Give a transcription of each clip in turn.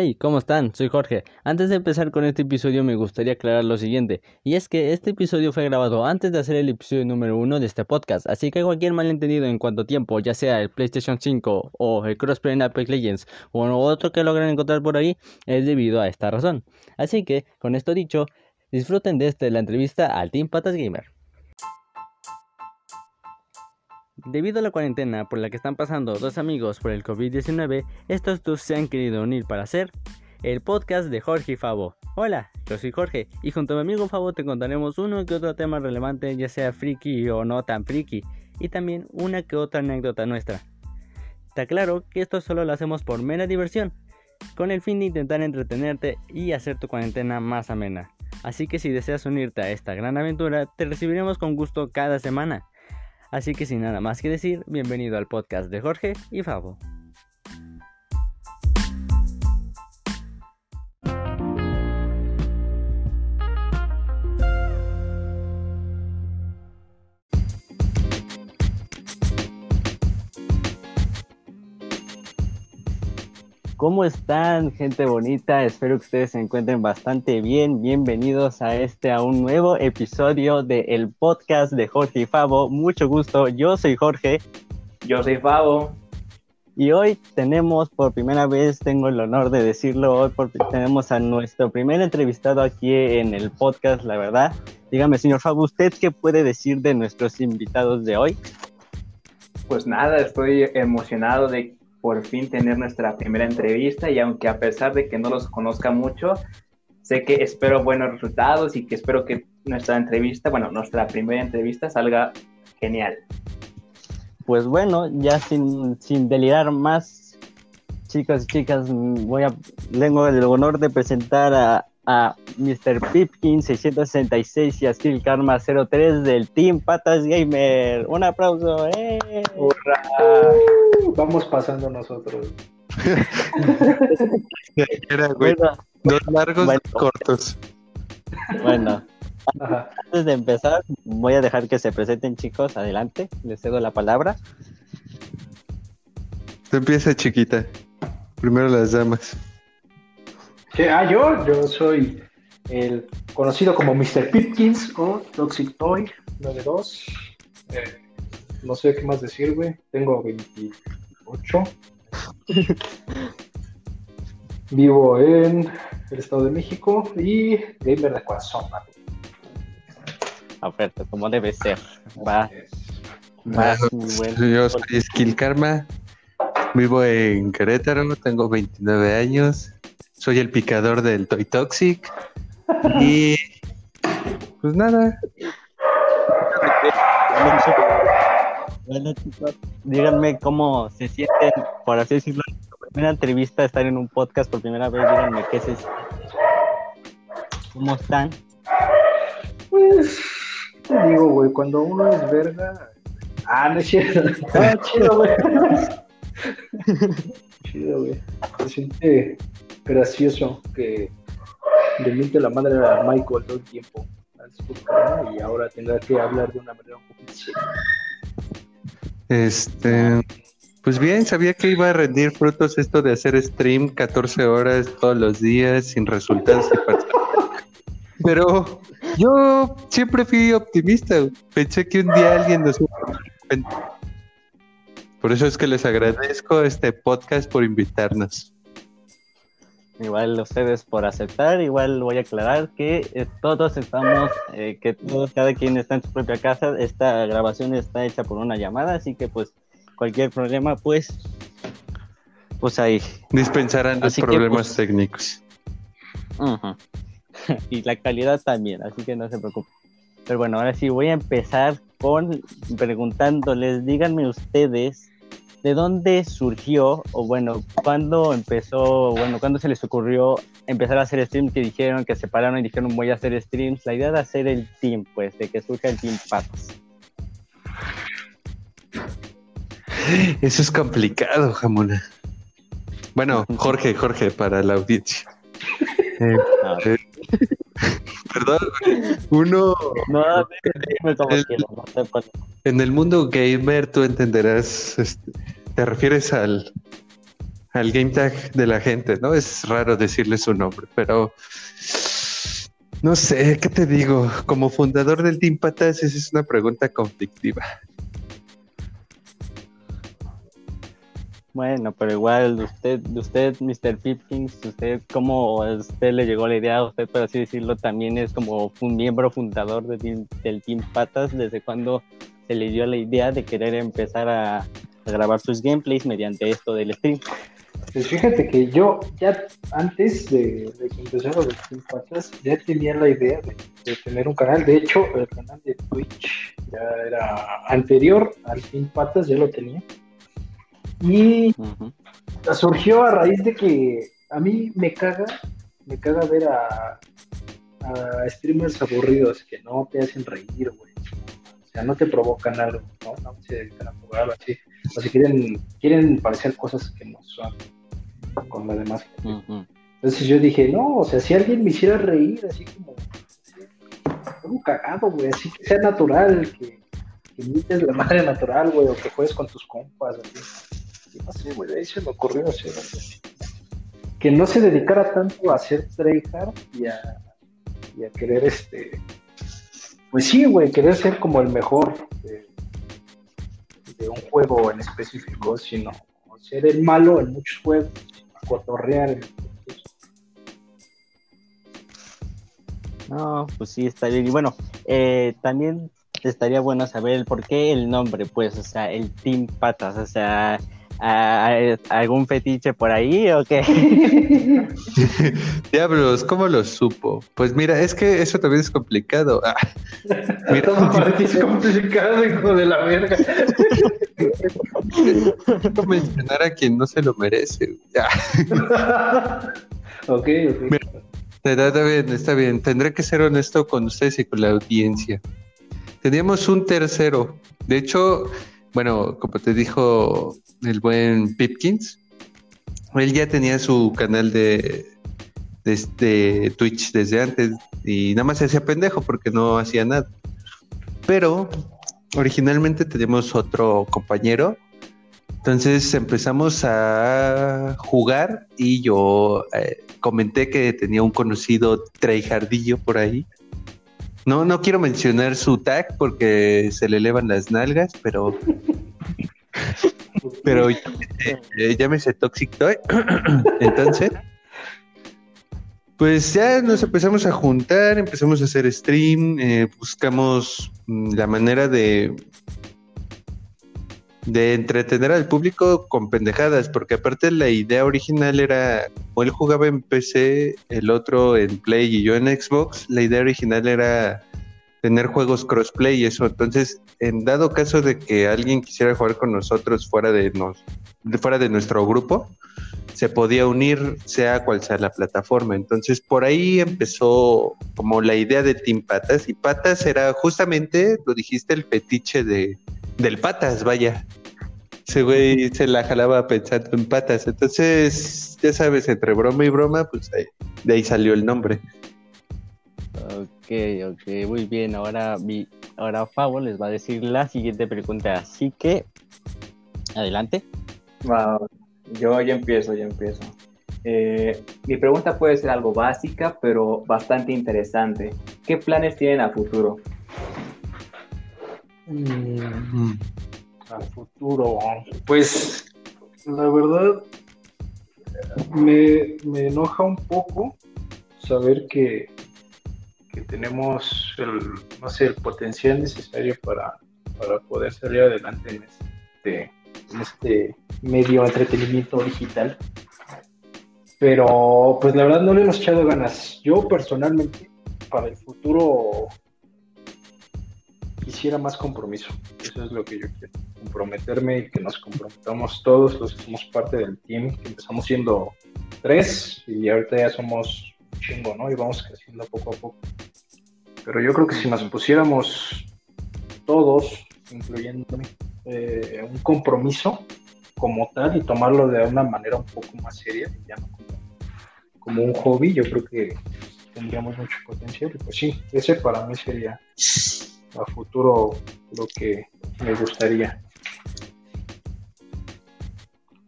Hey, ¿cómo están? Soy Jorge. Antes de empezar con este episodio me gustaría aclarar lo siguiente, y es que este episodio fue grabado antes de hacer el episodio número uno de este podcast, así que cualquier malentendido en cuanto a tiempo, ya sea el PlayStation 5 o el crossplay en Apex Legends o otro que logren encontrar por ahí, es debido a esta razón. Así que, con esto dicho, disfruten de este, la entrevista al Team Patas Gamer. Debido a la cuarentena por la que están pasando dos amigos por el COVID-19, estos dos se han querido unir para hacer el podcast de Jorge y Fabo. Hola, yo soy Jorge y junto a mi amigo Fabo te contaremos uno que otro tema relevante, ya sea friki o no tan friki, y también una que otra anécdota nuestra. Está claro que esto solo lo hacemos por mera diversión, con el fin de intentar entretenerte y hacer tu cuarentena más amena. Así que si deseas unirte a esta gran aventura, te recibiremos con gusto cada semana. Así que sin nada más que decir, bienvenido al podcast de Jorge y Fabo. ¿Cómo están, gente bonita? Espero que ustedes se encuentren bastante bien. Bienvenidos a este, a un nuevo episodio del podcast de Jorge y Fabo. Mucho gusto, yo soy Jorge. Yo soy Fabo. Y hoy tenemos, por primera vez, tengo el honor de decirlo, hoy tenemos a nuestro primer entrevistado aquí en el podcast, la verdad. Dígame, señor Fabo, ¿usted qué puede decir de nuestros invitados de hoy? Pues nada, estoy emocionado de por fin tener nuestra primera entrevista y aunque a pesar de que no los conozca mucho, sé que espero buenos resultados y que espero que nuestra entrevista, bueno, nuestra primera entrevista salga genial. Pues bueno, ya sin, sin delirar más, chicos y chicas, voy a, tengo el honor de presentar a, a Mr. Pipkin 666 y a Skill Karma 03 del Team Patas Gamer. Un aplauso. ¡eh! Vamos pasando nosotros. Era, güey. dos largos, bueno, cortos. Bueno, antes de empezar, voy a dejar que se presenten, chicos. Adelante, les cedo la palabra. Tú empieza, chiquita. Primero las damas. Ah, yo, yo soy el conocido como Mr. Pipkins o Toxic Toy 92. Eh, no sé qué más decir, güey. Tengo 28. Vivo en el Estado de México y gamer de corazón, Perfecto, como debe ser. Va. Va bueno. Yo soy Skill Karma. Vivo en Querétaro, tengo 29 años soy el picador del Toy Toxic. Y pues nada. Bueno, chicos, díganme cómo se sienten, por así decirlo, en su primera entrevista, estar en un podcast por primera vez. Díganme qué se ¿Cómo están? Pues, te digo, güey, cuando uno es verga. Ah, no es cierto. Ah, chido, güey. chido, güey. Se siente gracioso que le miente la madre a Michael todo el tiempo y ahora tenga que hablar de una manera un poquito Este, pues bien, sabía que iba a rendir frutos esto de hacer stream 14 horas todos los días sin resultados. Pero yo siempre fui optimista. Pensé que un día alguien nos Por eso es que les agradezco este podcast por invitarnos. Igual ustedes por aceptar, igual voy a aclarar que eh, todos estamos, eh, que todos, cada quien está en su propia casa, esta grabación está hecha por una llamada, así que pues cualquier problema, pues, pues ahí. Dispensarán los problemas pues, técnicos. y la calidad también, así que no se preocupen. Pero bueno, ahora sí voy a empezar con preguntándoles, díganme ustedes ¿de dónde surgió, o bueno, cuándo empezó, bueno, cuándo se les ocurrió empezar a hacer streams que dijeron, que se pararon y dijeron voy a hacer streams? La idea de hacer el team, pues, de que surja el team Patos. Eso es complicado, Jamona. Bueno, Jorge, Jorge, para la audiencia. Eh, eh, perdón, uno. No, en el mundo gamer tú entenderás, este, te refieres al, al game tag de la gente, ¿no? Es raro decirle su nombre, pero no sé, ¿qué te digo? Como fundador del Team Patas, esa es una pregunta conflictiva. Bueno, pero igual usted, usted, Mr. Pipkins, usted, ¿cómo usted le llegó la idea? Usted, por así decirlo, también es como un miembro fundador del Team Patas. ¿Desde cuándo se le dio la idea de querer empezar a, grabar sus gameplays mediante esto del stream? Pues fíjate que yo ya antes de, que empezara los Team Patas, ya tenía la idea de, tener un canal. De hecho, el canal de Twitch ya era anterior al Team Patas, ya lo tenía y surgió a raíz de que a mí me caga, me caga ver a, a streamers aburridos que no te hacen reír, güey. Sea, no te provocan algo, ¿no? No se dedican a jugar así. O sea, quieren, quieren parecer cosas que no son con lo demás. Entonces yo dije, no, o sea, si alguien me hiciera reír, así como, algo cagado, güey, así que sea natural, que, que imites la madre natural, güey, o que juegues con tus compas, así no sé, güey, ahí se me ocurrió hacer que no se dedicara tanto a hacer tryhard y a, y a querer este pues sí, güey, querer ser como el mejor de, un juego en específico, sino ser el malo en muchos juegos, cotorrear en No, pues sí, está bien. Y bueno, eh, también estaría bueno saber el por qué el nombre, pues, o sea, el Team Patas, o sea, algún fetiche por ahí o qué? Diablos, ¿cómo lo supo? Pues mira, es que eso también es complicado. Ah, mira, es complicado, hijo de la verga. no mencionar a quien no se lo merece. ok, ok. está bien, está bien. Tendré que ser honesto con ustedes y con la audiencia. Teníamos un tercero. De hecho, bueno, como te dijo el buen Pipkins, él ya tenía su canal de, de, Twitch desde antes y nada más se hacía pendejo porque no hacía nada. Pero originalmente teníamos otro compañero, entonces empezamos a jugar y yo eh, comenté que tenía un conocido traijardillo por ahí no, no quiero mencionar su tag porque se le elevan las nalgas, pero. pero eh, llámese Toxic Toy. Entonces. Pues ya nos empezamos a juntar, empezamos a hacer stream, eh, buscamos mm, la manera de, de entretener al público con pendejadas, porque aparte la idea original era, o él jugaba en PC, el otro en Play y yo en Xbox, la idea original era tener juegos crossplay y eso. Entonces, en dado caso de que alguien quisiera jugar con nosotros fuera de, nos, fuera de nuestro grupo, se podía unir sea cual sea la plataforma. Entonces, por ahí empezó como la idea de Team Patas y Patas era justamente, lo dijiste, el fetiche de, del Patas, vaya. Ese güey se la jalaba pensando en patas. Entonces, ya sabes, entre broma y broma, pues de ahí salió el nombre. Ok, ok, muy bien. Ahora, mi, ahora Fabo les va a decir la siguiente pregunta. Así que, adelante. Wow, yo ya empiezo, ya empiezo. Eh, mi pregunta puede ser algo básica, pero bastante interesante. ¿Qué planes tienen a futuro? Mm, al futuro. Pues la verdad me, enoja un poco saber que, que, tenemos el, no sé, el potencial necesario para, para poder salir adelante en este, en este medio entretenimiento digital. Pero pues la verdad no le hemos echado ganas. Yo personalmente para el futuro quisiera más compromiso. Eso es lo que yo quiero. Comprometerme y que nos comprometamos todos los que somos parte del team, empezamos siendo tres y ahorita ya somos un chingo, ¿no? Y vamos creciendo poco a poco. Pero yo creo que si nos pusiéramos todos, incluyéndome, eh, un compromiso como tal y tomarlo de una manera un poco más seria, ya no como, como un hobby, yo creo que tendríamos mucho potencial. Y pues sí, ese para mí sería a futuro lo que me gustaría.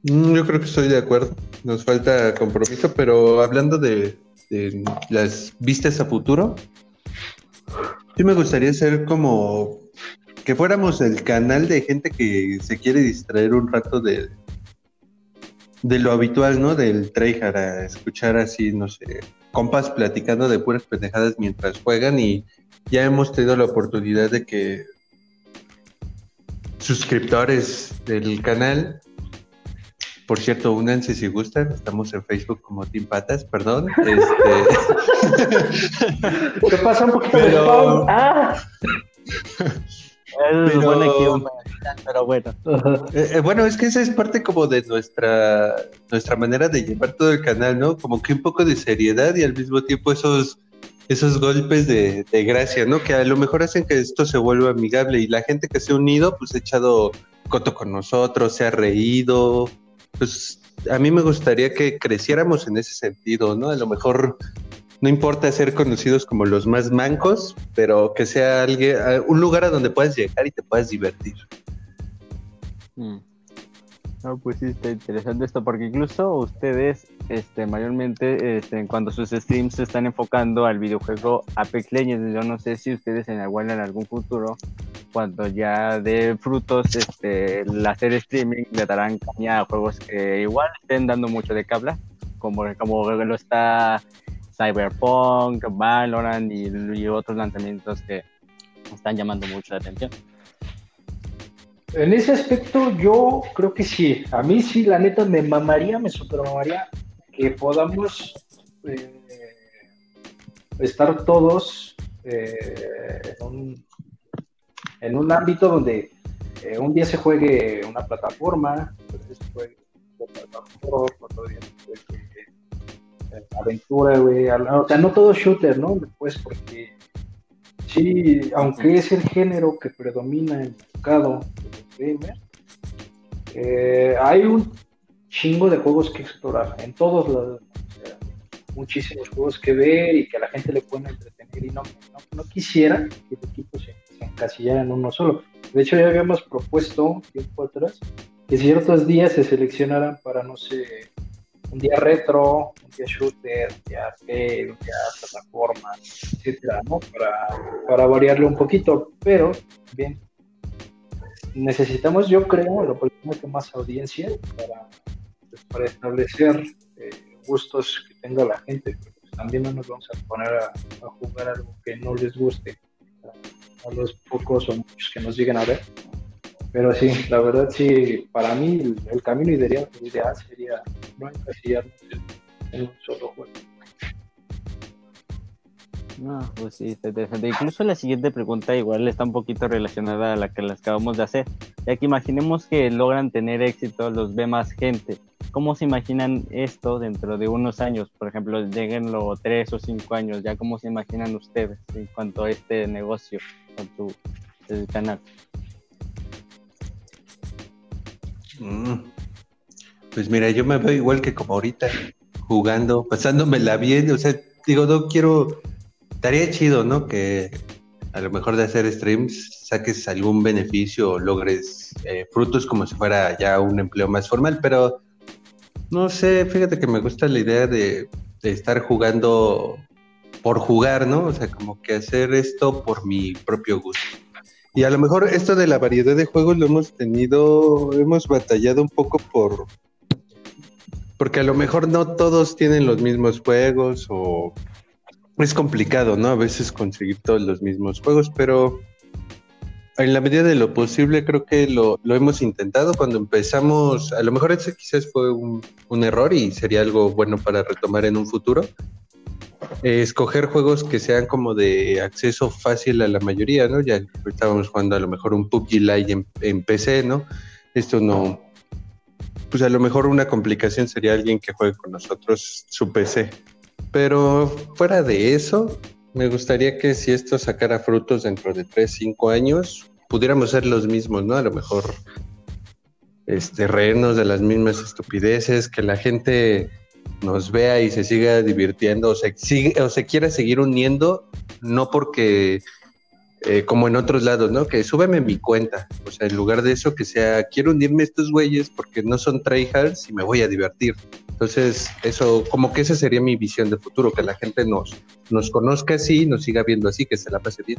Mm, yo creo que estoy de acuerdo. Nos falta compromiso, pero hablando de, las vistas a futuro, sí me gustaría ser como que fuéramos el canal de gente que se quiere distraer un rato de, de lo habitual, ¿no? Del tryhard, a escuchar así, no sé, compas platicando de puras pendejadas mientras juegan y ya hemos tenido la oportunidad de que suscriptores del canal por cierto, únanse si gustan. Estamos en Facebook como Team Patas, perdón. Este... ¿Qué pasa un poquito de Ah. pero... pero bueno. Eh, eh, bueno, es que esa es parte como de nuestra, nuestra manera de llevar todo el canal, ¿no? Como que un poco de seriedad y al mismo tiempo esos, esos golpes de, de gracia, ¿no? Que a lo mejor hacen que esto se vuelva amigable y la gente que se ha unido, pues ha echado coto con nosotros, se ha reído, pues a mí me gustaría que creciéramos en ese sentido, ¿no? A lo mejor no importa ser conocidos como los más mancos, pero que sea alguien, un lugar a donde puedas llegar y te puedas divertir. Mm. No, pues sí, está interesante esto, porque incluso ustedes, este, mayormente, este, en cuanto sus streams se están enfocando al videojuego Apex Legends, yo no sé si ustedes en igual en algún futuro, cuando ya dé frutos, este, el hacer streaming, le darán caña a juegos que igual estén dando mucho de cabla, como, como lo está Cyberpunk, Valorant y, y otros lanzamientos que están llamando mucho la atención. En ese aspecto, yo creo que sí. A mí sí, la neta, me mamaría, me supermamaría que podamos eh, estar todos eh, en, un, ámbito donde eh, un día se juegue una plataforma, día se juegue otro día se juegue aventura, güey. O sea, no todo shooter, ¿no? Pues porque sí, aunque es el género que predomina en el mercado eh, hay un chingo de juegos que explorar en todos lados. muchísimos juegos que ver y que a la gente le pueden entretener y no, no, quisiera que el equipo se, encasillara en uno solo. De hecho, ya habíamos propuesto tiempo atrás que ciertos días se seleccionaran para, no sé, un día retro, un día shooter, un día un día plataforma, etcétera, ¿no? Para, para variarle un poquito, pero bien, necesitamos, yo creo, lo que más audiencia para, pues, para establecer eh, gustos que tenga la gente, también no nos vamos a poner a, jugar algo que no les guste a, los pocos o muchos que nos lleguen a ver. Pero sí, la verdad sí, para mí el, camino ideal, ideal sería no encasillarnos en un solo juego. No, pues sí, está interesante. Incluso la siguiente pregunta igual está un poquito relacionada a la que las acabamos de hacer. Ya que imaginemos que logran tener éxito, los ve más gente. ¿Cómo se imaginan esto dentro de unos años? Por ejemplo, lleguen los tres o cinco años, ¿ya cómo se imaginan ustedes en cuanto a este negocio con tu el canal? Mm. Pues mira, yo me veo igual que como ahorita, jugando, pasándomela bien, o sea, digo, no quiero estaría chido, ¿no? Que a lo mejor de hacer streams saques algún beneficio o logres eh, frutos como si fuera ya un empleo más formal, pero no sé, fíjate que me gusta la idea de, estar jugando por jugar, ¿no? O sea, como que hacer esto por mi propio gusto. Y a lo mejor esto de la variedad de juegos lo hemos tenido, hemos batallado un poco por, porque a lo mejor no todos tienen los mismos juegos o es complicado, ¿no? A veces conseguir todos los mismos juegos, pero en la medida de lo posible creo que lo, hemos intentado. Cuando empezamos, a lo mejor ese quizás fue un, error y sería algo bueno para retomar en un futuro. Escoger juegos que sean como de acceso fácil a la mayoría, ¿no? Ya estábamos jugando a lo mejor un PUBG Lite en, en PC, ¿no? Esto no, pues a lo mejor una complicación sería alguien que juegue con nosotros su PC. Pero fuera de eso, me gustaría que si esto sacara frutos dentro de 3, 5 años, pudiéramos ser los mismos, ¿no? A lo mejor este, reírnos de las mismas estupideces, que la gente nos vea y se siga divirtiendo o se, sigue, o se quiera seguir uniendo, no porque eh, como en otros lados, ¿no? Que súbeme mi cuenta. O sea, en lugar de eso, que sea, quiero unirme a estos güeyes porque no son tryhards y me voy a divertir. Entonces, eso, como que esa sería mi visión de futuro, que la gente nos, nos conozca así, nos siga viendo así, que se la pase bien.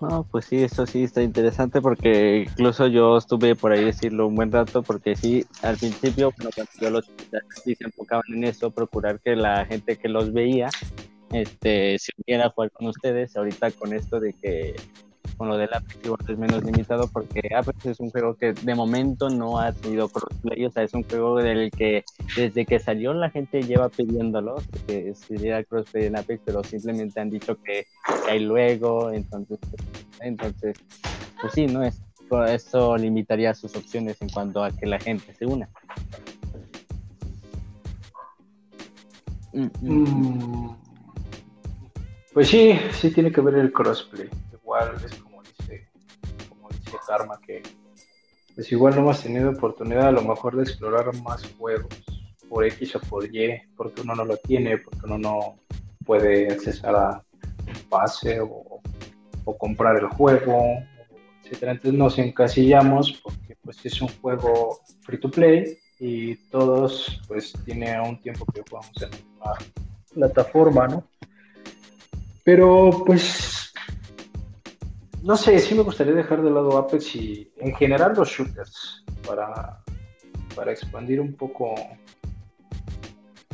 No, pues sí, eso sí está interesante porque incluso yo estuve por ahí decirlo un buen rato porque sí, al principio, cuando yo los sí se enfocaban en eso, procurar que la gente que los veía este, se uniera a jugar con ustedes. Ahorita con esto de que con lo del Apex es menos limitado porque Apex es un juego que de momento no ha tenido crossplay, o sea, es un juego del que desde que salió la gente lleva pidiéndolo, que diera crossplay en Apex, pero simplemente han dicho que, hay luego, entonces, entonces, pues sí, no es, eso limitaría sus opciones en cuanto a que la gente se una. Mm, mm. Mm. Pues sí, sí tiene que ver el crossplay. Igual es Karma, que pues igual no hemos tenido oportunidad a lo mejor de explorar más juegos por X o por Y, porque uno no lo tiene, porque uno no puede accesar a pase o, comprar el juego, etcétera. Entonces nos encasillamos porque pues es un juego free to play y todos pues tiene un tiempo que jugamos en una plataforma, ¿no? Pero pues no sé, sí me gustaría dejar de lado Apex y en general los shooters para, para expandir un poco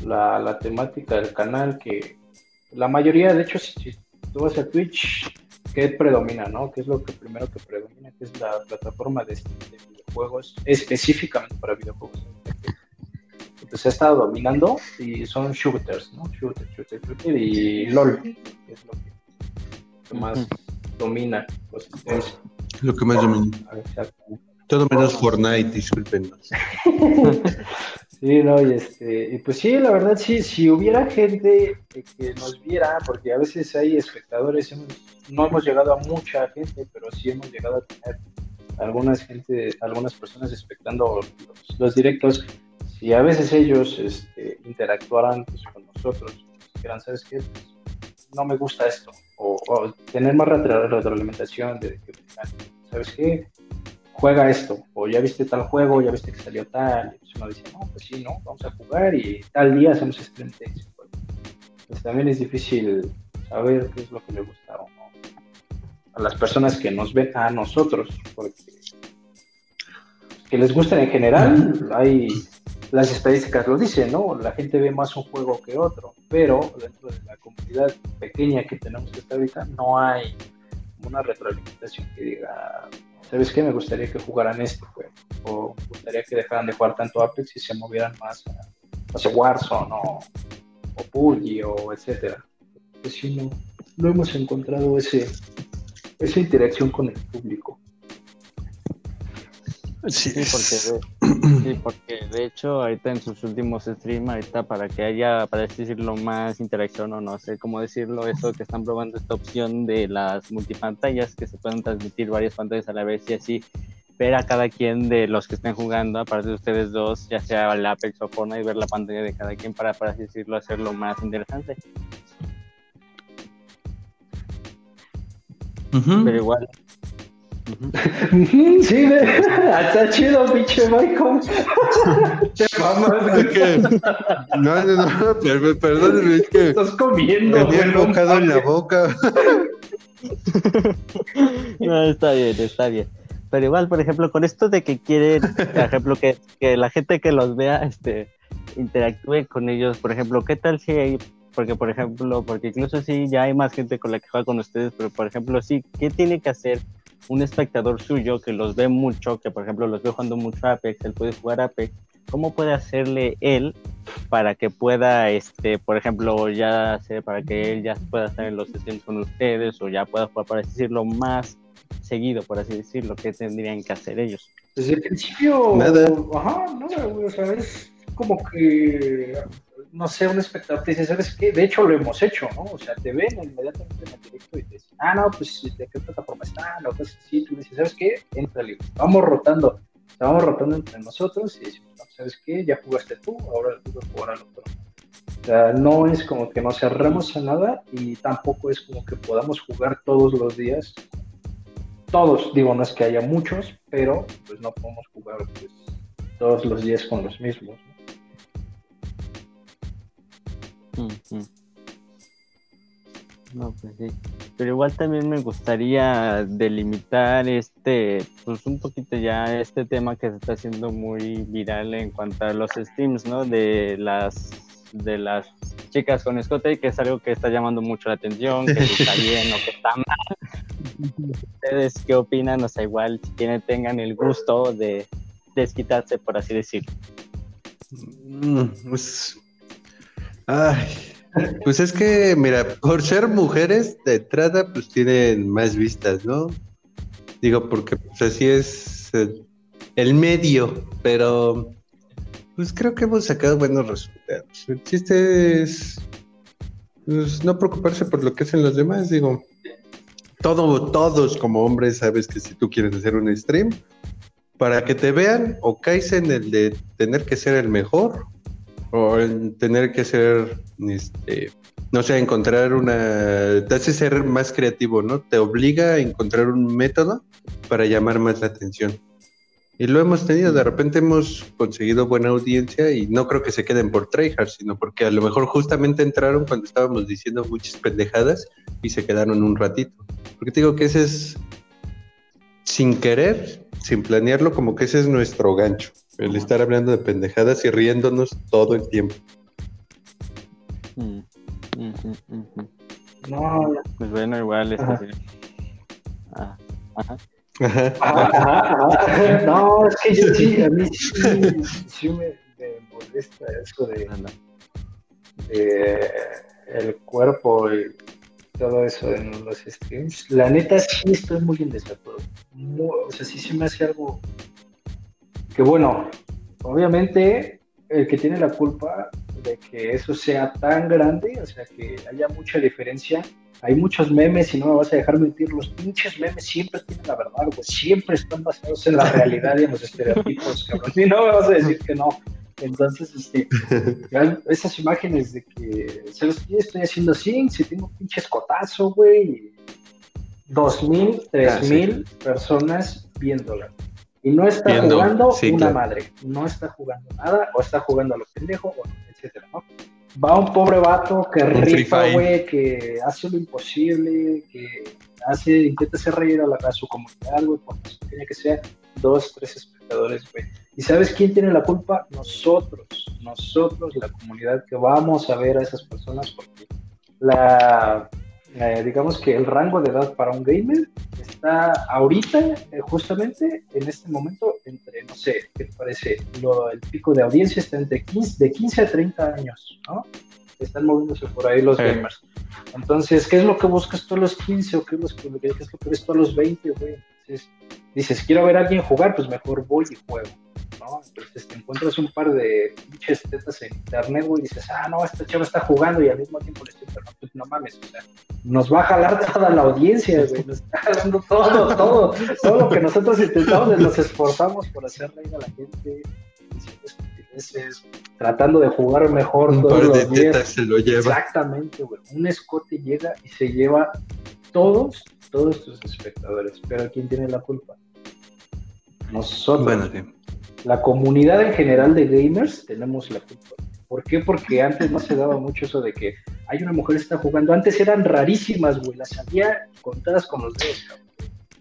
la, temática del canal que la mayoría, de hecho, si, tú vas a Twitch, ¿qué predomina, no? ¿Qué es lo que primero que predomina? Que es la plataforma de, videojuegos, específicamente para videojuegos. Entonces se ha estado dominando y son shooters, ¿no? Shooter, shooter, shooter y LOL, que es lo que más domina. Pues, Lo que más domina. Todo menos Fortnite, disculpen. sí, no, y este, y pues sí, la verdad, sí, si hubiera gente que nos viera, porque a veces hay espectadores, no hemos llegado a mucha gente, pero sí hemos llegado a tener algunas gente, algunas personas expectando los, directos, si a veces ellos este, interactuaran pues, con nosotros, quieran, ¿sabes qué? Pues, no me gusta esto, o, tener más retroalimentación de que, ¿sabes qué? Juega esto, o ya viste tal juego, ya viste que salió tal, y pues uno dice, no, pues sí, no, vamos a jugar y tal día hacemos stream ese Pues también es difícil saber qué es lo que le gusta o no a las personas que nos ven a nosotros, porque que les gusten en general, hay las estadísticas lo dicen, ¿no? La gente ve más un juego que otro, pero dentro de la comunidad pequeña que tenemos hasta ahorita no hay una retroalimentación que diga, ¿sabes qué? Me gustaría que jugaran este juego, o me gustaría que dejaran de jugar tanto Apex y se movieran más a, Warzone o, o PUBG o etcétera. Pues sí, no, no hemos encontrado ese, esa interacción con el público. Sí, porque, porque de hecho ahorita en sus últimos streams, ahorita para que haya, para decirlo, más interacción o no sé cómo decirlo, eso que están probando esta opción de las multipantallas, que se pueden transmitir varias pantallas a la vez y así ver a cada quien de los que estén jugando, aparte de ustedes dos, ya sea el Apex o Fortnite, ver la pantalla de cada quien para, para así decirlo, hacerlo más interesante. Pero igual, Sí, está chido, pinche Michael. Te mamas, No, no, no, perdóneme, es que. Estás comiendo. Me había bocado en la boca. No, está bien, está bien. Pero igual, por ejemplo, con esto de que quieren, por ejemplo, que, que la gente que los vea, este, interactúe con ellos, por ejemplo, ¿qué tal si hay porque por ejemplo, porque incluso si ya hay más gente con la que juega con ustedes, pero por ejemplo, sí, ¿qué tiene que hacer un espectador suyo que los ve mucho, que por ejemplo los ve jugando mucho Apex, él puede jugar Apex, ¿cómo puede hacerle él para que pueda, este, por ejemplo, ya sé, para que él ya pueda estar en los streams con ustedes o ya pueda jugar, para decirlo, más seguido, por así decirlo, ¿qué tendrían que hacer ellos? Desde el principio, nada. Ajá, no, o sea, es como que no sé, un espectador te dice, ¿sabes qué? De hecho, lo hemos hecho, ¿no? O sea, te ven inmediatamente en el directo y te dicen, ah, no, pues, ¿de qué plataforma está? No, pues, sí, tú dices, ¿sabes qué? Entra. Vamos rotando, vamos rotando entre nosotros y decimos, ¿sabes qué? Ya jugaste tú, ahora tú jugar al otro. O sea, no es como que nos cerremos a nada y tampoco es como que podamos jugar todos los días. Todos, digo, no es que haya muchos, pero pues no podemos jugar pues, todos los días con los mismos. ¿no? Pues sí. Pero igual también me gustaría delimitar este, pues un poquito ya este tema que se está haciendo muy viral en cuanto a los streams, ¿no? De las de las chicas con escote, que es algo que está llamando mucho la atención, que está bien o que está mal. ¿Ustedes qué opinan? O sea, igual si quieren tengan el gusto de desquitarse, por así decirlo. Mm, pues, ay, pues es que, mira, por ser mujeres de entrada, pues tienen más vistas, ¿no? Digo, porque pues así es el, medio, pero pues creo que hemos sacado buenos resultados. El chiste es pues, no preocuparse por lo que hacen los demás, digo. Todo, todos como hombres sabes que si tú quieres hacer un stream, para que te vean, o caes en el de tener que ser el mejor, o en tener que ser, este, no sé, encontrar una, te hace ser más creativo, ¿no? Te obliga a encontrar un método para llamar más la atención. Y lo hemos tenido, de repente hemos conseguido buena audiencia y no creo que se queden por tryhard, sino porque a lo mejor justamente entraron cuando estábamos diciendo muchas pendejadas y se quedaron un ratito. Porque te digo que ese es, sin querer, sin planearlo, como que ese es nuestro gancho. El estar hablando de pendejadas y riéndonos todo el tiempo. Mm, no, pues bueno, igual es así. Ah, ajá. Ajá. No, es que yo sí, a mí sí, me, molesta eso de, de, el cuerpo y todo eso en los streams. La neta sí estoy muy en desacuerdo. o sea, sí se me hace algo que bueno, obviamente el que tiene la culpa de que eso sea tan grande, o sea, que haya mucha diferencia. Hay muchos memes y no me vas a dejar mentir, los pinches memes siempre tienen la verdad, pues siempre están basados en la realidad y en los estereotipos, cabrón. Y no me vas a decir que no. Entonces, este, esas imágenes de que, ¿sabes qué? Estoy haciendo así, si tengo un pinche escotazo, güey, dos mil, tres ah, mil personas viéndola. Y no está jugando una madre, no está jugando nada, o está jugando a los pendejos, etcétera, ¿no? Va un pobre vato que rifa, güey, que hace lo imposible, que hace, intenta hacer reír a, la, a su comunidad, güey, porque tiene que ser dos, tres espectadores, güey. ¿Y sabes quién tiene la culpa? Nosotros, nosotros, la comunidad que vamos a ver a esas personas, porque la, eh, digamos que el rango de edad para un gamer está ahorita, eh, justamente en este momento, entre, no sé, ¿qué te parece? Lo, el pico de audiencia está entre 15, de 15 a 30 años, ¿no? Están moviéndose por ahí los gamers. Entonces, ¿qué es lo que buscas tú a los 15 o qué es lo que, qué es lo que ves tú a los 20, güey? Entonces, dices, quiero ver a alguien jugar, pues mejor voy y juego. Entonces te encuentras un par de pinches tetas en internet, güey, y dices, ah, no, esta chava está jugando y al mismo tiempo le estoy no mames, o sea, nos va a jalar toda la audiencia, güey, nos está jalando todo, todo, todo lo que nosotros intentamos, nos esforzamos por hacer reír a la gente, tratando de jugar mejor un todos los días. Se lo lleva. Exactamente, güey, un escote llega y se lleva todos, todos tus espectadores, pero ¿quién tiene la culpa? Nosotros. Bueno, la comunidad en general de gamers tenemos la culpa. ¿Por qué? Porque antes no se daba mucho eso de que hay una mujer que está jugando. Antes eran rarísimas, güey. Las había contadas con los dedos, cabrón.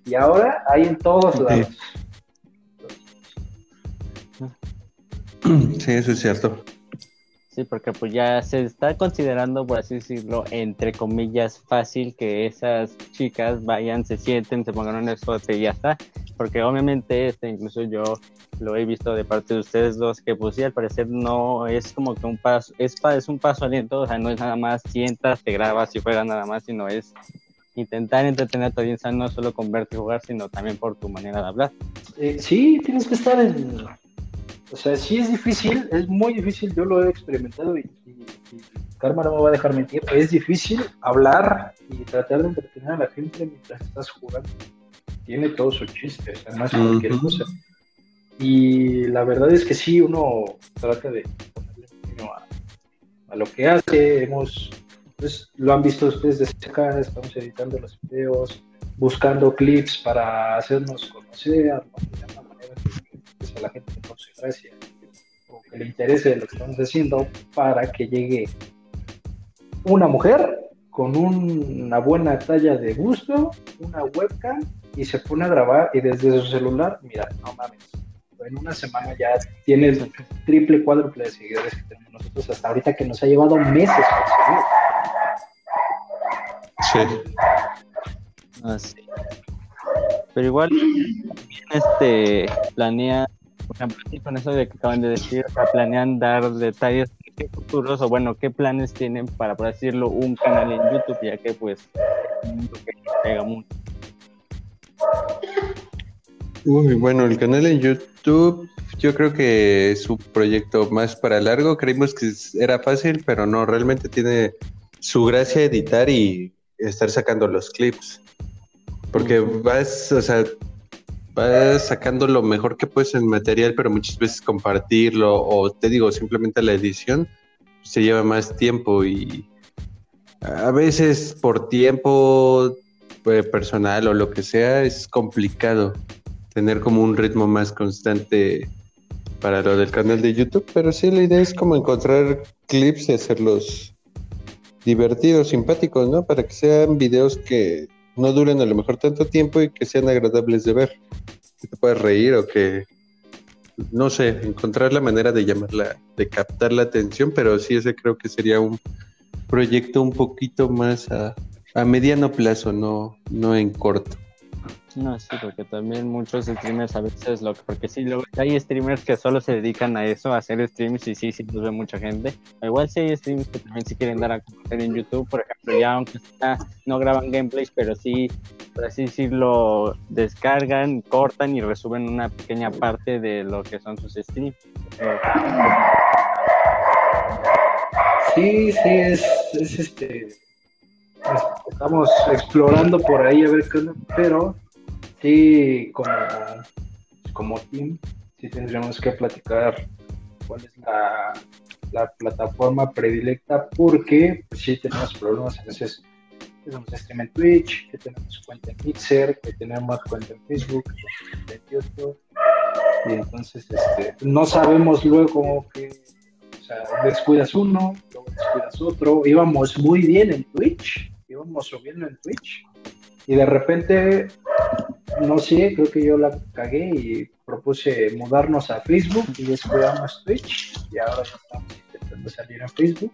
Y ahora hay en todos lados. Sí, eso es cierto. Sí, porque pues ya se está considerando, por así decirlo, entre comillas, fácil que esas chicas vayan, se sienten, se pongan un escote y ya está. Porque obviamente, este, incluso yo lo he visto de parte de ustedes dos, que pues sí, al parecer no es como que un paso, es, es un paso aliento, o sea, no es nada más sientas, te grabas y juegas nada más, sino es intentar entretener a tu audiencia no solo con verte jugar, sino también por tu manera de hablar. Eh, sí, tienes que estar en... O sea, sí es difícil, es muy difícil, yo lo he experimentado y, Karma no me va a dejar mentir, es difícil hablar y tratar de entretener a la gente mientras estás jugando. Tiene todos sus chistes, además uh cualquier cosa. Y la verdad es que sí, uno trata de ponerle empeño a, a lo que hace, hemos, pues, lo han visto ustedes de cerca, estamos editando los videos, buscando clips para hacernos conocer, de una manera que a la gente le cause gracia o que le interese lo que estamos haciendo para que llegue una mujer con una buena talla de gusto, una webcam y se pone a grabar y desde su celular, mira, no mames, en una semana ya tienes triple, cuádruple de seguidores que tenemos nosotros hasta ahorita que nos ha llevado meses conseguir. Sí. Ah, sí. Pero igual este planea, por ejemplo, con eso de que acaban de decir, planean dar detalles futuros o bueno, qué planes tienen para, por decirlo, un canal en YouTube, ya que pues pega mucho. Uy, bueno, el canal en YouTube yo creo que es un proyecto más para largo. Creímos que era fácil, pero no, realmente tiene su gracia editar y estar sacando los clips. Porque vas, o sea, vas sacando lo mejor que puedes en material, pero muchas veces compartirlo o te digo, simplemente la edición se lleva más tiempo y a veces por tiempo eh, personal o lo que sea es complicado tener como un ritmo más constante para lo del canal de YouTube, pero sí la idea es como encontrar clips y hacerlos divertidos, simpáticos, ¿no? Para que sean videos que no duren a lo mejor tanto tiempo y que sean agradables de ver, que te puedas reír o que, no sé, encontrar la manera de llamarla, de captar la atención, pero sí ese creo que sería un proyecto un poquito más a, a mediano plazo, no, no en corto. No, sí, porque también muchos streamers a veces lo porque sí, hay streamers que solo se dedican a eso, a hacer streams y sí, sí los ve mucha gente. igual sí hay streamers que también sí quieren dar a conocer en YouTube, por ejemplo, ya aunque no graban gameplays, pero sí, por así decirlo, descargan, cortan y resuben una pequeña parte de lo que son sus streams. Sí, sí, es, es este estamos explorando por ahí a ver qué pero sí, como, como team, sí tendríamos que platicar cuál es la, plataforma predilecta, porque pues, sí tenemos problemas veces. Tenemos stream en Twitch, que tenemos cuenta en Mixer, que tenemos cuenta en Facebook, en YouTube. Y entonces este, no sabemos luego que o sea, descuidas uno, luego descuidas otro. Íbamos muy bien en Twitch, íbamos subiendo en Twitch, y de repente no sé, creo que yo la cagué y propuse mudarnos a Facebook y descuidamos Twitch y ahora estamos intentando salir a Facebook.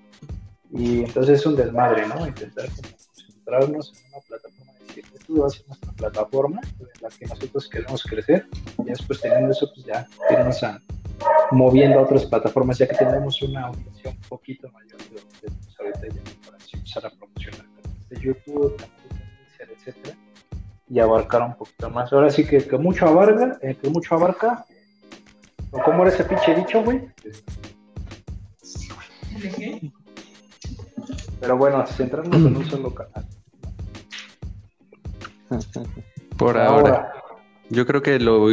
Y entonces es un desmadre, ¿no? Intentar concentrarnos en una plataforma, decir, esto va a ser nuestra plataforma en la que nosotros queremos crecer. Y después teniendo eso, pues ya irnos a moviendo a otras plataformas ya que tenemos una audiencia un poquito mayor de lo que tenemos ahorita ya para empezar a promocionar de YouTube, etcétera y abarcar un poquito más. Ahora sí que, que mucho abarca, eh, que mucho abarca. ¿Cómo era ese pinche dicho, güey? Pero bueno, centrarnos en un solo canal. Por ahora. Yo creo que lo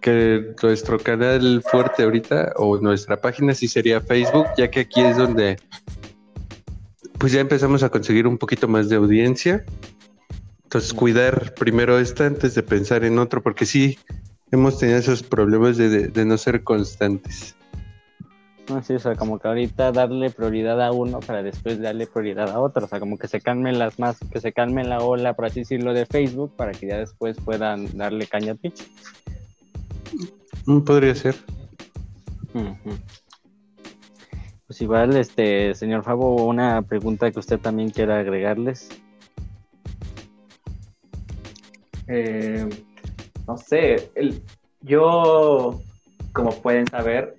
que nuestro canal fuerte ahorita o nuestra página sí sería Facebook, ya que aquí es donde pues ya empezamos a conseguir un poquito más de audiencia entonces, cuidar primero esta antes de pensar en otro, porque sí hemos tenido esos problemas de, no ser constantes. No, sí, o sea, como que ahorita darle prioridad a uno para después darle prioridad a otro. O sea, como que se calmen las más, que se calme la ola, por así decirlo, de Facebook, para que ya después puedan darle caña a Twitch. Mm, podría ser. Pues igual, este, señor Fabo, una pregunta que usted también quiera agregarles. Eh, no sé, el, yo, como pueden saber,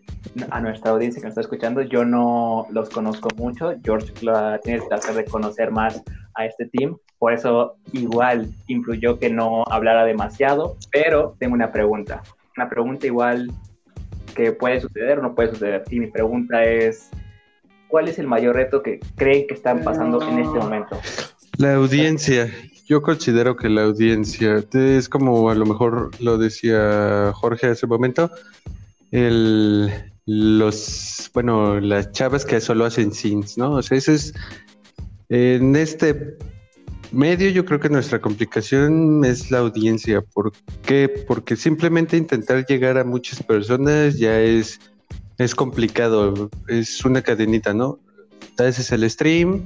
a nuestra audiencia que nos está escuchando, yo no los conozco mucho. George tiene el placer de conocer más a este team, por eso igual influyó que no hablara demasiado, pero tengo una pregunta, una pregunta igual que puede suceder o no puede suceder. Y mi pregunta es, ¿cuál es el mayor reto que creen que están pasando en este momento? La audiencia. Yo considero que la audiencia es como a lo mejor lo decía Jorge hace un momento, el, los, bueno, las chavas que solo hacen scenes, ¿no? O sea, eso es, en este medio yo creo que nuestra complicación es la audiencia. ¿Por qué? Porque simplemente intentar llegar a muchas personas ya es, es complicado, es una cadenita, ¿no? Haces el stream,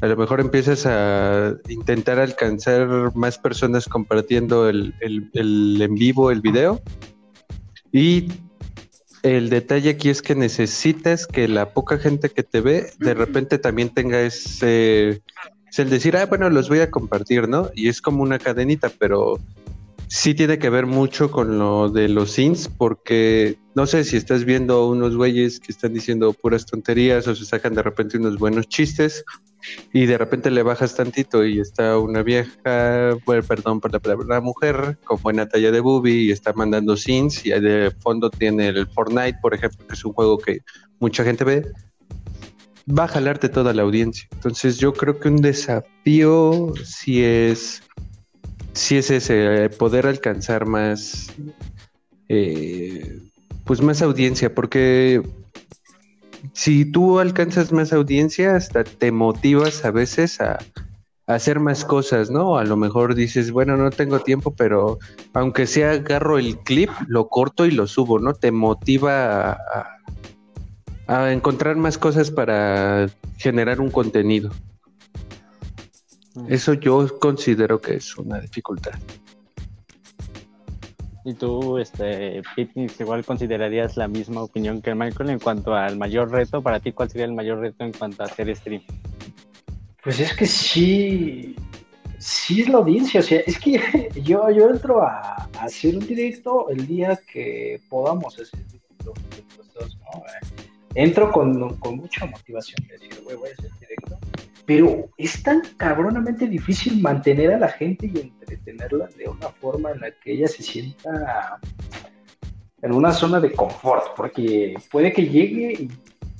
a lo mejor empiezas a intentar alcanzar más personas compartiendo el, el en vivo, el video, y el detalle aquí es que necesitas que la poca gente que te ve de repente también tenga ese es el decir, ah, bueno, los voy a compartir, ¿no? Y es como una cadenita, pero sí tiene que ver mucho con lo de los sins, porque no sé si estás viendo unos güeyes que están diciendo puras tonterías o se sacan de repente unos buenos chistes y de repente le bajas tantito y está una vieja, bueno, perdón por la palabra, mujer con buena talla de boobie y está mandando sins y de fondo tiene el Fortnite, por ejemplo, que es un juego que mucha gente ve va a jalarte toda la audiencia. Entonces yo creo que un desafío si es, si es ese, poder alcanzar más, eh, pues más audiencia, porque si tú alcanzas más audiencia, hasta te motivas a veces a, hacer más cosas, ¿no? A lo mejor dices, bueno, no tengo tiempo, pero aunque sea agarro el clip, lo corto y lo subo, ¿no? Te motiva a encontrar más cosas para generar un contenido. Eso yo considero que es una dificultad. ¿Y tú, este, Pitnix, igual considerarías la misma opinión que Michael en cuanto al mayor reto? Para ti, ¿cuál sería el mayor reto en cuanto a hacer stream? Pues es que sí, sí es la audiencia. O sea, es que yo, yo entro a, hacer un directo el día que podamos hacer directo. ¿no? entro con, mucha motivación de decir, güey, voy a hacer directo, pero es tan cabronamente difícil mantener a la gente y entretenerla de una forma en la que ella se sienta en una zona de confort, porque puede que llegue y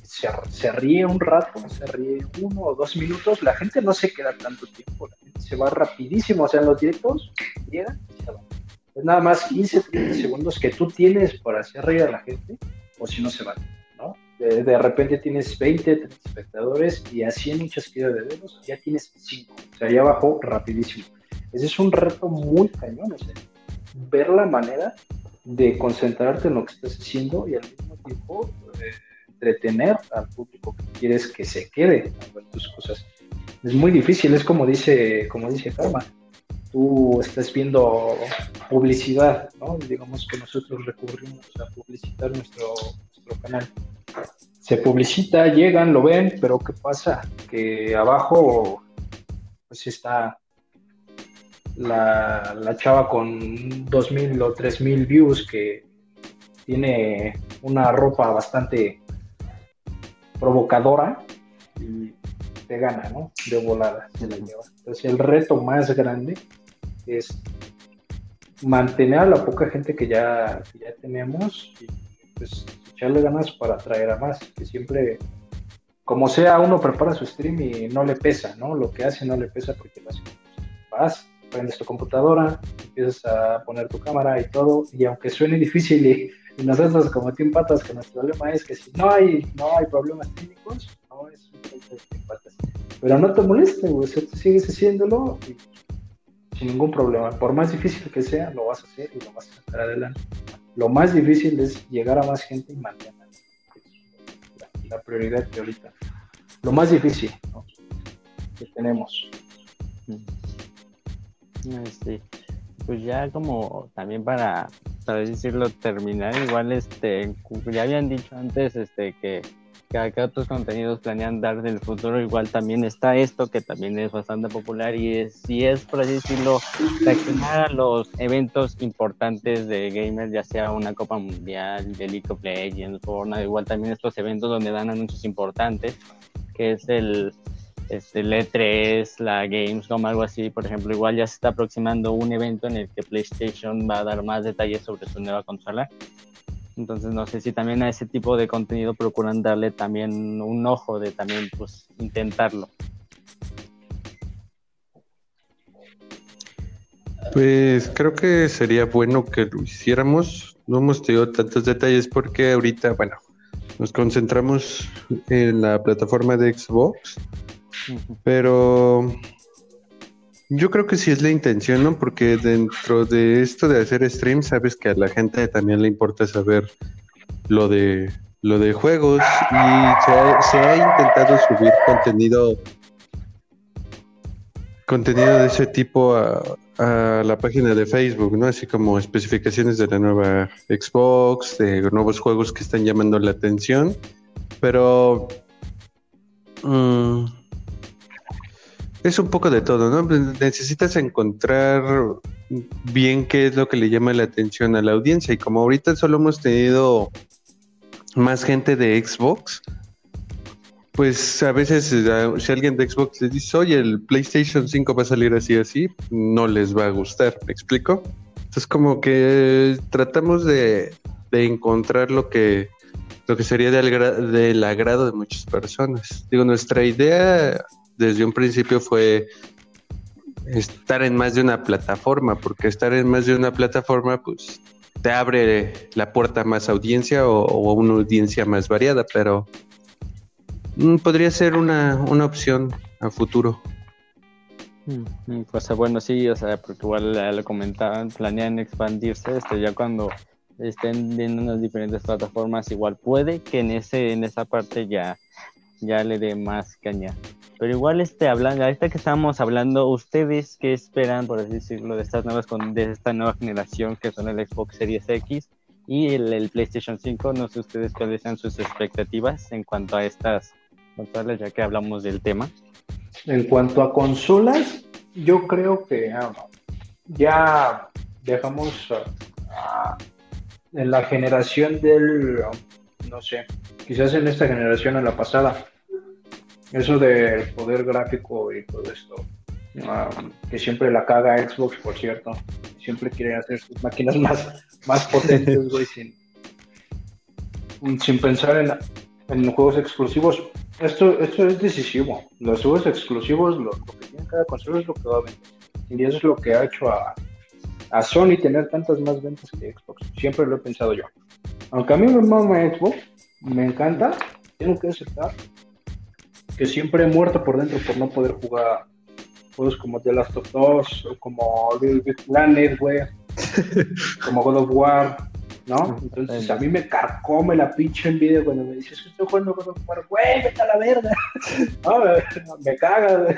se, ríe un rato, se ríe uno o dos minutos, la gente no se queda tanto tiempo, la gente se va rapidísimo, o sea, en los directos llegan y se van. Es nada más 15, 30 segundos que tú tienes para hacer reír a la gente, o si no se van de, repente tienes 20, 30 espectadores y así en muchas de dedos ya tienes 5. O sea, ya bajó rapidísimo. Ese es un reto muy cañón, o sea, ver la manera de concentrarte en lo que estás haciendo y al mismo tiempo eh, entretener al público que quieres que se quede ver tus cosas. Es muy difícil, es como dice, como dice Karma. Tú estás viendo publicidad, ¿no? Digamos que nosotros recurrimos a publicitar nuestro, canal se publicita, llegan, lo ven, pero ¿qué pasa? Que abajo pues está la, la chava con 2.000 o 3.000 views que tiene una ropa bastante provocadora y te gana, ¿no? De volada se la lleva. Entonces el reto más grande es mantener a la poca gente que ya, que ya tenemos y pues echarle ganas para atraer a más, que siempre, como sea, uno prepara su stream y no le pesa, ¿no? Lo que hace no le pesa porque lo hace. Vas, prendes tu computadora, empiezas a poner tu cámara y todo, y aunque suene difícil y, nosotros como Team Patas, que nuestro problema es que si no hay, no hay problemas técnicos, no es un Team Patas. Pero no te molestes, güey, tú sigues haciéndolo y sin ningún problema. Por más difícil que sea, lo vas a hacer y lo vas a sacar adelante. Lo más difícil es llegar a más gente y mantener la, prioridad que ahorita. Lo más difícil que tenemos. Este, pues ya como también para, para decirlo, terminar, igual este, ya habían dicho antes este que que, otros contenidos planean dar del futuro, igual también está esto que también es bastante popular y es, si es por así decirlo, reaccionar a los eventos importantes de gamers, ya sea una Copa Mundial de League of Legends, Fortnite, igual también estos eventos donde dan anuncios importantes, que es el, este, el E3, la Gamescom, algo así, por ejemplo, igual ya se está aproximando un evento en el que PlayStation va a dar más detalles sobre su nueva consola entonces no sé si también a ese tipo de contenido procuran darle también un ojo de también pues intentarlo. Pues creo que sería bueno que lo hiciéramos. No hemos tenido tantos detalles porque ahorita, bueno, nos concentramos en la plataforma de Xbox, pero yo creo que sí es la intención, ¿no? Porque dentro de esto de hacer stream, sabes que a la gente también le importa saber lo de lo de juegos y se ha, intentado subir contenido contenido de ese tipo a, la página de Facebook, ¿no? Así como especificaciones de la nueva Xbox, de nuevos juegos que están llamando la atención, pero mm, es un poco de todo, ¿no? Necesitas encontrar bien qué es lo que le llama la atención a la audiencia y como ahorita solo hemos tenido más gente de Xbox, pues a veces eh, si alguien de Xbox les dice, oye, el PlayStation 5 va a salir así así, no les va a gustar, ¿me explico? Entonces como que tratamos de, encontrar lo que, lo que sería del agrado de muchas personas. Digo, nuestra idea desde un principio fue estar en más de una plataforma, porque estar en más de una plataforma, pues te abre la puerta a más audiencia o, o una audiencia más variada, pero mm, podría ser una, una, opción a futuro. Mm, pues bueno, sí, o sea, porque igual lo comentaban, planean expandirse este, ya cuando estén viendo las diferentes plataformas, igual puede que en ese en esa parte ya, ya le dé más caña. Pero igual, este, hablando, ahorita que estamos hablando, ¿ustedes qué esperan, por así decirlo, de estas nuevas, de esta nueva generación que son el Xbox Series X y el, PlayStation 5? No sé ustedes cuáles sean sus expectativas en cuanto a estas consolas, ya que hablamos del tema. En cuanto a consolas, yo creo que ah, ya dejamos en la generación del, no sé, quizás en esta generación, en la pasada, eso del poder gráfico y todo esto, um, que siempre la caga Xbox, por cierto, siempre quiere hacer sus máquinas más, más potentes, güey, sin, sin pensar en, en juegos exclusivos. Esto, esto es decisivo. Los juegos exclusivos, lo, que tiene cada consola es lo que va a vender. Y eso es lo que ha hecho a, a Sony tener tantas más ventas que Xbox. Siempre lo he pensado yo. Aunque a mí me mama Xbox, me encanta, tengo que aceptar que siempre he muerto por dentro por no poder jugar juegos como The Last of Us o como Little Big Planet, güey, como God of War, ¿no? Entonces a mí me carcome la pinche envidia cuando me dices que estoy jugando God of War, güey, vete a la verga. no, me caga, güey.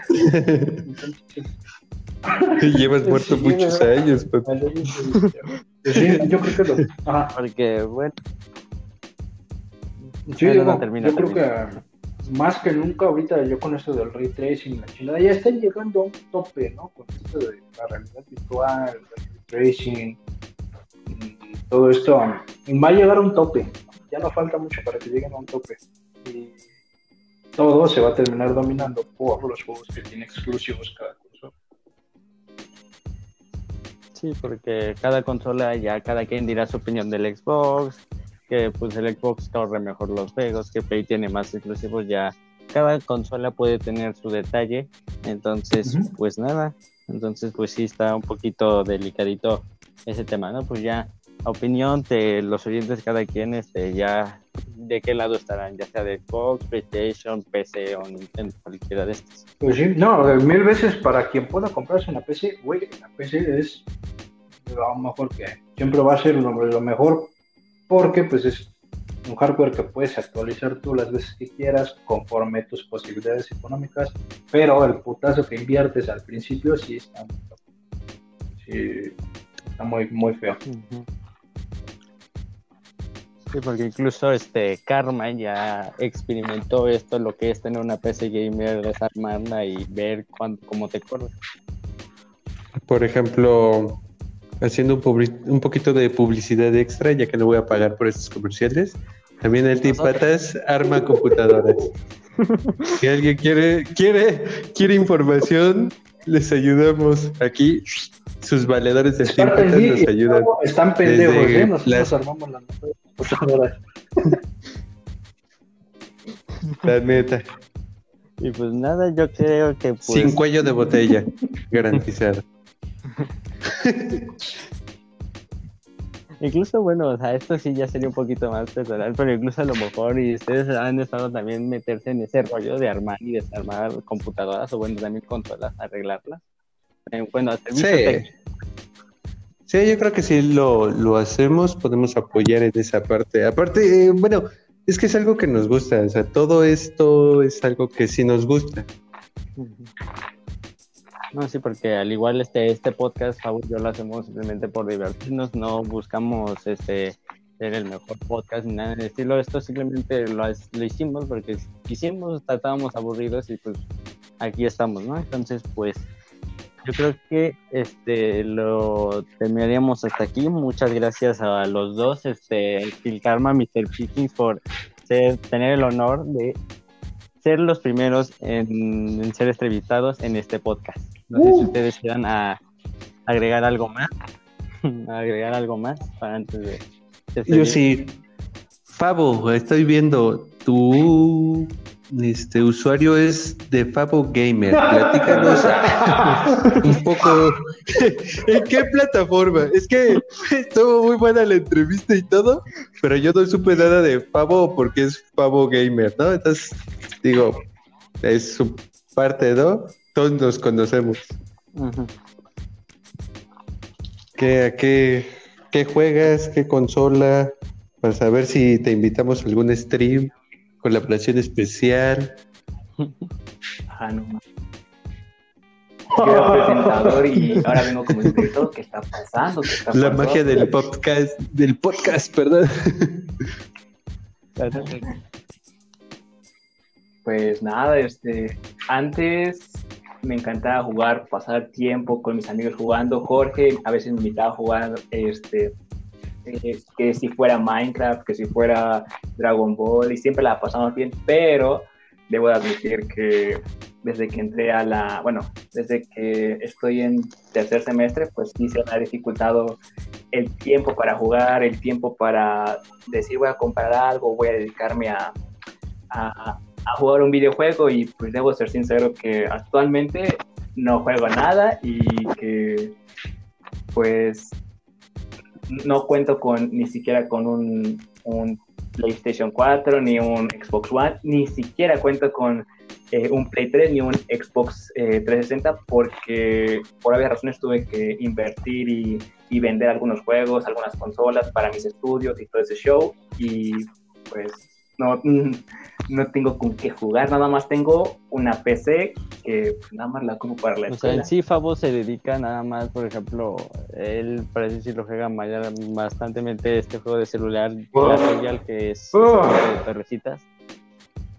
Llevas muerto muchos años, pues. Sí, yo creo que lo. Ajá. Porque, bueno. Sí, yo, no, yo creo que más que nunca ahorita yo con esto del ray tracing, la chingada, ya están llegando a un tope, ¿no? Con esto de la realidad virtual, el ray tracing, y todo esto, va a llegar a un tope. Ya no falta mucho para que lleguen a un tope. Y todo se va a terminar dominando por los juegos que tiene exclusivos cada consola. Sí, porque cada consola ya cada quien dirá su opinión del Xbox, que pues el Xbox corre mejor los juegos, que Play tiene más exclusivos, ya cada consola puede tener su detalle, entonces pues nada, entonces pues sí está un poquito delicadito ese tema, ¿no? Pues ya opinión de los oyentes cada quien, este, ya de qué lado estarán, ya sea de Xbox, PlayStation, PC o Nintendo, cualquiera de estos. Pues sí, no, mil veces para quien pueda comprarse una PC, güey, la PC es lo mejor que siempre va a ser lo, lo mejor porque pues es un hardware que puedes actualizar tú las veces que quieras conforme tus posibilidades económicas, pero el putazo que inviertes al principio sí está muy, sí, está muy, muy feo. Sí, porque incluso este Karma ya experimentó esto, lo que es tener una PC gamer, desarmarla y ver cuánto, cómo te corre. Por ejemplo, haciendo un, un, poquito de publicidad extra, ya que no voy a pagar por estos comerciales. También el Team Patas arma computadoras. si alguien quiere, quiere, quiere información, les ayudamos aquí. Sus valedores de Team Patas nos ayudan. Están pendejos, ¿eh? Nosotros armamos las computadoras. La neta. Y pues nada, yo creo que pues... Sin cuello de botella, garantizado. incluso, bueno, o sea, esto sí ya sería un poquito más personal, pero incluso a lo mejor y ustedes han estado también meterse en ese rollo de armar y desarmar computadoras o bueno, también consolas, arreglarlas. Eh, bueno, hacer sí. Sí, yo creo que si lo, lo hacemos, podemos apoyar en esa parte. Aparte, eh, bueno, es que es algo que nos gusta, o sea, todo esto es algo que sí nos gusta. No, sí, porque al igual este, este podcast, yo lo hacemos simplemente por divertirnos, no buscamos este ser el mejor podcast ni nada de estilo. Esto simplemente lo, lo hicimos porque quisimos, estábamos aburridos y pues aquí estamos, ¿no? Entonces, pues yo creo que este lo terminaríamos hasta aquí. Muchas gracias a los dos, este, Phil Karma, Mr. Pickings, por tener el honor de ser los primeros en, ser entrevistados en este podcast. No sé si uh. ustedes quieran agregar algo más. agregar algo más para antes de. Yo sí. Fabo, estoy viendo tu este usuario es de Fabo Gamer. Platícanos un poco. ¿En qué plataforma? Es que estuvo muy buena la entrevista y todo, pero yo no supe nada de Fabo porque es Fabo Gamer, ¿no? Entonces, digo, es su parte, ¿no? Todos nos conocemos. ¿Qué, qué, ¿Qué juegas? ¿Qué consola? Para saber si te invitamos a algún stream. Colaboración especial. Ah, no Yo era presentador y ahora vengo como escritor. ¿Qué está pasando? La magia del podcast, del podcast, perdón. Pues nada, este, antes me encantaba jugar, pasar tiempo con mis amigos jugando. Jorge a veces me invitaba a jugar este, que si fuera Minecraft, que si fuera Dragon Ball, y siempre la pasamos bien, pero debo admitir que desde que entré a la, bueno, desde que estoy en tercer semestre, pues sí se me ha dificultado el tiempo para jugar, el tiempo para decir voy a comprar algo, voy a dedicarme a, a, a jugar un videojuego y pues debo ser sincero que actualmente no juego nada y que pues no cuento con ni siquiera con un, PlayStation 4, ni un Xbox One, ni siquiera cuento con eh, un Play 3 ni un Xbox 360 eh, porque por varias razones tuve que invertir y, y, vender algunos juegos, algunas consolas para mis estudios y todo ese show y pues no, no tengo con qué jugar, nada más tengo una PC que nada más la como para la escuela. O sea, en sí Fabo se dedica nada más, por ejemplo, él parece si lo juega bastantemente este juego de celular oh. Royale que es oh. de perrecitas.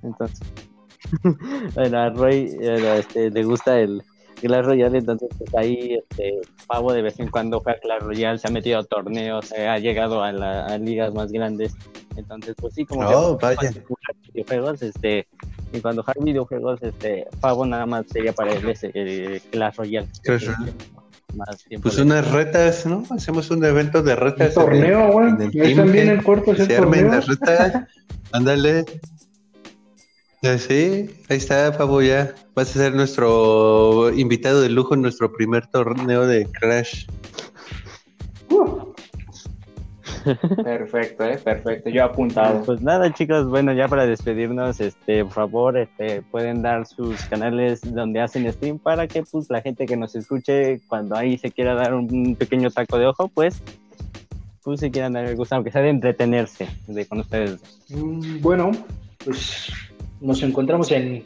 Entonces, bueno, a Roy este, le gusta el Clash Royale, entonces pues ahí este, Pavo de vez en cuando juega Clash Royale, se ha metido a torneos, ha llegado a, las ligas más grandes entonces, pues sí, como oh, vaya. Videojuegos, este, y cuando jugar videojuegos, este, Pavo nada más sería para él ese, el Clash Royale. pues unas retas, ¿no? Hacemos un evento de retas. Un torneo, güey. también el corto se armen las retas. Ándale. Sí, ahí está, Pavo, ya. Vas a ser nuestro invitado de lujo en nuestro primer torneo de Crash. Perfecto, eh, perfecto. Yo apuntado. Pues nada, chicos, bueno, ya para despedirnos, este, por favor, este, pueden dar sus canales donde hacen stream para que pues la gente que nos escuche cuando ahí se quiera dar un pequeño taco de ojo, pues pues si quieran dar el gusto, aunque sea de entretenerse de con ustedes. Mm, bueno, pues nos encontramos en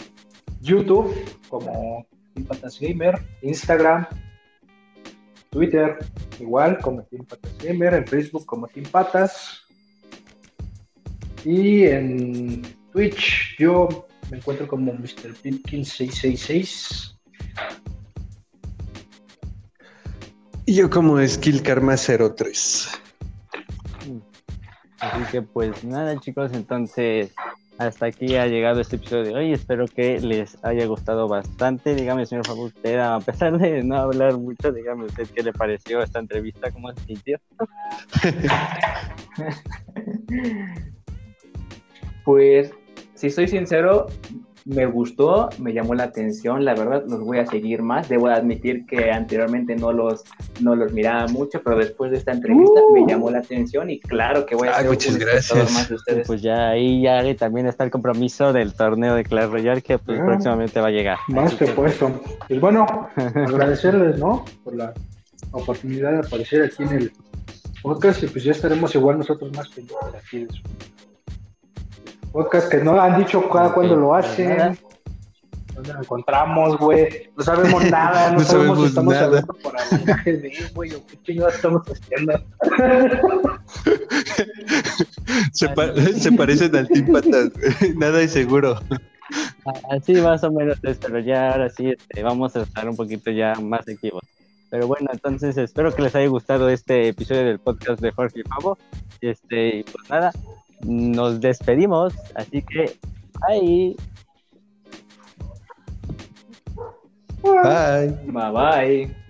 YouTube como Impatas Gamer, Instagram, Twitter, igual como Team Patas Gamer, en Facebook como Team Patas. Y en Twitch yo me encuentro como Mr. Pipkin 666. Y yo como Skill Karma 03. Así que pues nada chicos, entonces hasta aquí ha llegado este episodio de hoy. Espero que les haya gustado bastante. Dígame, señor Fabu, usted, a pesar de no hablar mucho, dígame usted qué le pareció esta entrevista, cómo se sintió. pues, si soy sincero, me gustó, me llamó la atención, la verdad, los voy a seguir más. Debo admitir que anteriormente no los no los miraba mucho, pero después de esta entrevista me uh. llamó la atención y claro que voy a ser muchas gracias. más de ustedes. Pues ya ahí ya también está el compromiso del torneo de Clash Royale que pues, ah. próximamente va a llegar. Más que puesto. Pues bueno, agradecerles, ¿no? Por la oportunidad de aparecer aquí en el podcast y pues ya estaremos igual nosotros más pendientes aquí de su podcast que no han dicho cada cuando lo pues hacen. ¿Dónde lo encontramos, güey? No sabemos nada, no, sabemos, si estamos nada. hablando por güey, o qué chingados estamos haciendo. se, se, parecen al Team Patas, nada es seguro. Así más o menos es, pero ya ahora sí este, vamos a estar un poquito ya más activos. Pero bueno, entonces espero que les haya gustado este episodio del podcast de Jorge y Pavo. Este, y pues nada, nos despedimos, así que bye. Bye. Bye bye.